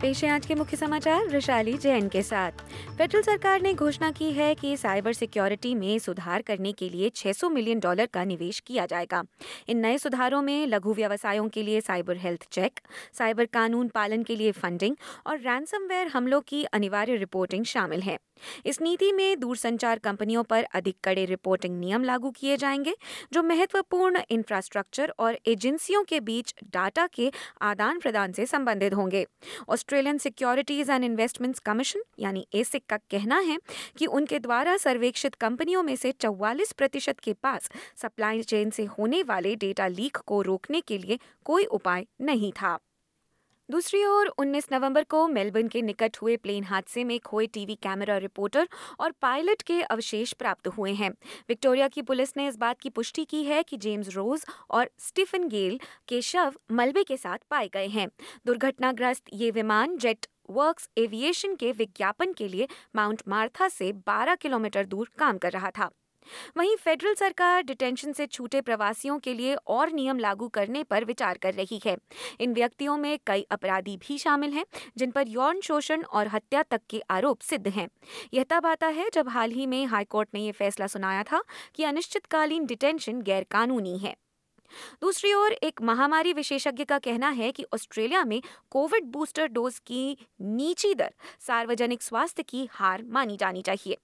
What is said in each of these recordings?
पेश है आज के मुख्य समाचार, वैशाली जैन के साथ। फेडरल सरकार ने घोषणा की है कि साइबर सिक्योरिटी में सुधार करने के लिए 600 मिलियन डॉलर का निवेश किया जाएगा। इन नए सुधारों में लघु व्यवसायों के लिए साइबर हेल्थ चेक, साइबर कानून पालन के लिए फंडिंग और रैंसमवेयर हमलों की अनिवार्य रिपोर्टिंग शामिल है। इस नीति में दूरसंचार कंपनियों पर अधिक कड़े रिपोर्टिंग नियम लागू किए जाएँगे, जो महत्वपूर्ण इंफ्रास्ट्रक्चर और एजेंसियों के बीच डाटा के आदान प्रदान से संबंधित होंगे। Australian Securities and Investments Commission यानी एसिक का कहना है कि उनके द्वारा सर्वेक्षित कंपनियों में से 44 प्रतिशत के पास सप्लाई चेन से होने वाले डेटा लीक को रोकने के लिए कोई उपाय नहीं था। दूसरी ओर 19 नवंबर को मेलबर्न के निकट हुए प्लेन हादसे में खोए टीवी कैमरा रिपोर्टर और पायलट के अवशेष प्राप्त हुए हैं। विक्टोरिया की पुलिस ने इस बात की पुष्टि की है कि जेम्स रोज और स्टीफन गेल के शव मलबे के साथ पाए गए हैं। दुर्घटनाग्रस्त ये विमान जेट वर्क्स एविएशन के विज्ञापन के लिए माउंट मार्था से 12 किलोमीटर दूर काम कर रहा था। वहीं फेडरल सरकार डिटेंशन से छूटे प्रवासियों के लिए और नियम लागू करने पर विचार कर रही है। इन व्यक्तियों में कई अपराधी भी शामिल हैं, जिन पर यौन शोषण और हत्या तक के आरोप सिद्ध हैं। यह तब आता है जब हाल ही में हाईकोर्ट ने यह फैसला सुनाया था कि अनिश्चितकालीन डिटेंशन गैरकानूनी है। दूसरी ओर, एक महामारी विशेषज्ञ का कहना है कि ऑस्ट्रेलिया में कोविड बूस्टर डोज की नीची दर सार्वजनिक स्वास्थ्य की हार मानी जानी चाहिए।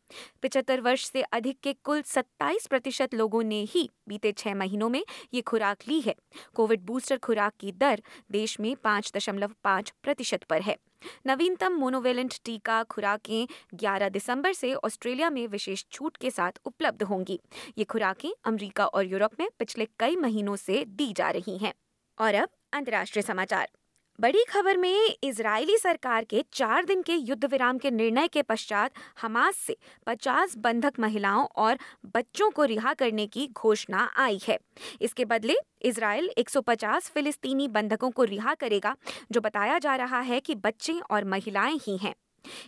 पिछहत्तर वर्ष से अधिक के कुल 27 प्रतिशत लोगों ने ही बीते छह महीनों में ये खुराक ली है। कोविड बूस्टर खुराक की दर देश में पाँच दशमलव पाँच प्रतिशत पर है। नवीनतम मोनोवेलेंट टीका खुराकें 11 दिसंबर से ऑस्ट्रेलिया में विशेष छूट के साथ उपलब्ध होंगी। ये खुराकें अमरीका और यूरोप में पिछले कई महीनों से दी जा रही हैं। और अब अंतर्राष्ट्रीय समाचार। बड़ी खबर में इजरायली सरकार के चार दिन के युद्ध विराम के निर्णय के पश्चात हमास से 50 बंधक महिलाओं और बच्चों को रिहा करने की घोषणा आई है। इसके बदले इसराइल 150 फिलिस्तीनी बंधकों को रिहा करेगा, जो बताया जा रहा है कि बच्चे और महिलाएँ ही हैं।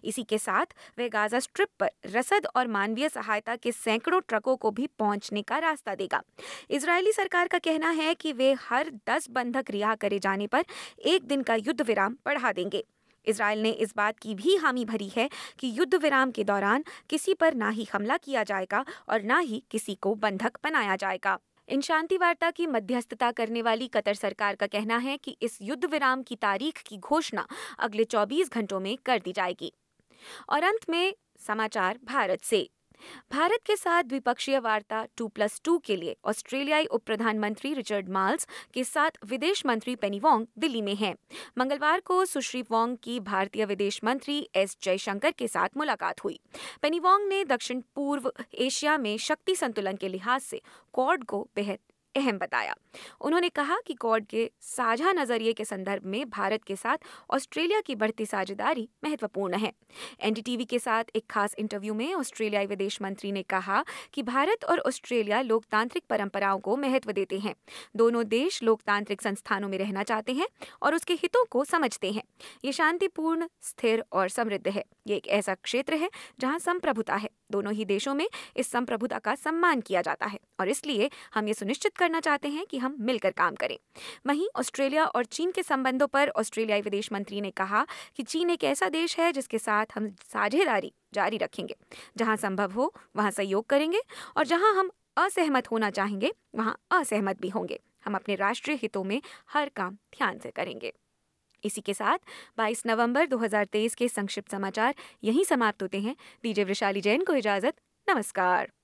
इसी के साथ वे गाजा स्ट्रिप पर रसद और मानवीय सहायता के सैकड़ों ट्रकों को भी पहुँचने का रास्ता देगा। इसराइली सरकार का कहना है कि वे हर 10 बंधक रिहा करे जाने पर एक दिन का युद्ध विराम बढ़ा देंगे। इसराइल ने इस बात की भी हामी भरी है कि युद्ध विराम के दौरान किसी पर ना ही हमला किया जाएगा और ना ही किसी को बंधक बनाया जाएगा। इन शांति वार्ता की मध्यस्थता करने वाली कतर सरकार का कहना है कि इस युद्ध विराम की तारीख की घोषणा अगले 24 घंटों में कर दी जाएगी। और अंत में समाचार भारत से। भारत के साथ द्विपक्षीय वार्ता टू प्लस टू के लिए ऑस्ट्रेलियाई उप प्रधानमंत्री रिचर्ड माल्स के साथ विदेश मंत्री पेनी वोंग दिल्ली में हैं। मंगलवार को सुश्री वोंग की भारतीय विदेश मंत्री एस जयशंकर के साथ मुलाकात हुई पेनी वोंग ने दक्षिण पूर्व एशिया में शक्ति संतुलन के लिहाज से क्वाड को बेहद अहम बताया। उन्होंने कहा कि क्वाड के साझा नज़रिए के संदर्भ में भारत के साथ ऑस्ट्रेलिया की बढ़ती साझेदारी महत्वपूर्ण है। एनडीटीवी के साथ एक खास इंटरव्यू में ऑस्ट्रेलियाई विदेश मंत्री ने कहा कि भारत और ऑस्ट्रेलिया लोकतांत्रिक परंपराओं को महत्व देते हैं। दोनों देश लोकतांत्रिक संस्थानों में रहना चाहते हैं और उसके हितों को समझते हैं। ये शांतिपूर्ण, स्थिर और समृद्ध है। ये एक ऐसा क्षेत्र है जहाँ संप्रभुता है। दोनों ही देशों में इस संप्रभुता का सम्मान किया जाता है और इसलिए हम ये सुनिश्चित करना चाहते हैं कि हम मिलकर काम करें। वहीं ऑस्ट्रेलिया और चीन के संबंधों पर ऑस्ट्रेलियाई विदेश मंत्री ने कहा कि चीन एक ऐसा देश है जिसके साथ हम साझेदारी जारी रखेंगे। जहाँ संभव हो, वहाँ सहयोग करेंगे और जहाँ हम असहमत होना चाहेंगे, वहाँ असहमत भी होंगे। हम अपने राष्ट्रीय हितों में हर काम ध्यान से करेंगे। इसी के साथ 22 नवंबर 2023 के संक्षिप्त समाचार यहीं समाप्त होते हैं। दीजिए वैशाली जैन को इजाज़त। नमस्कार।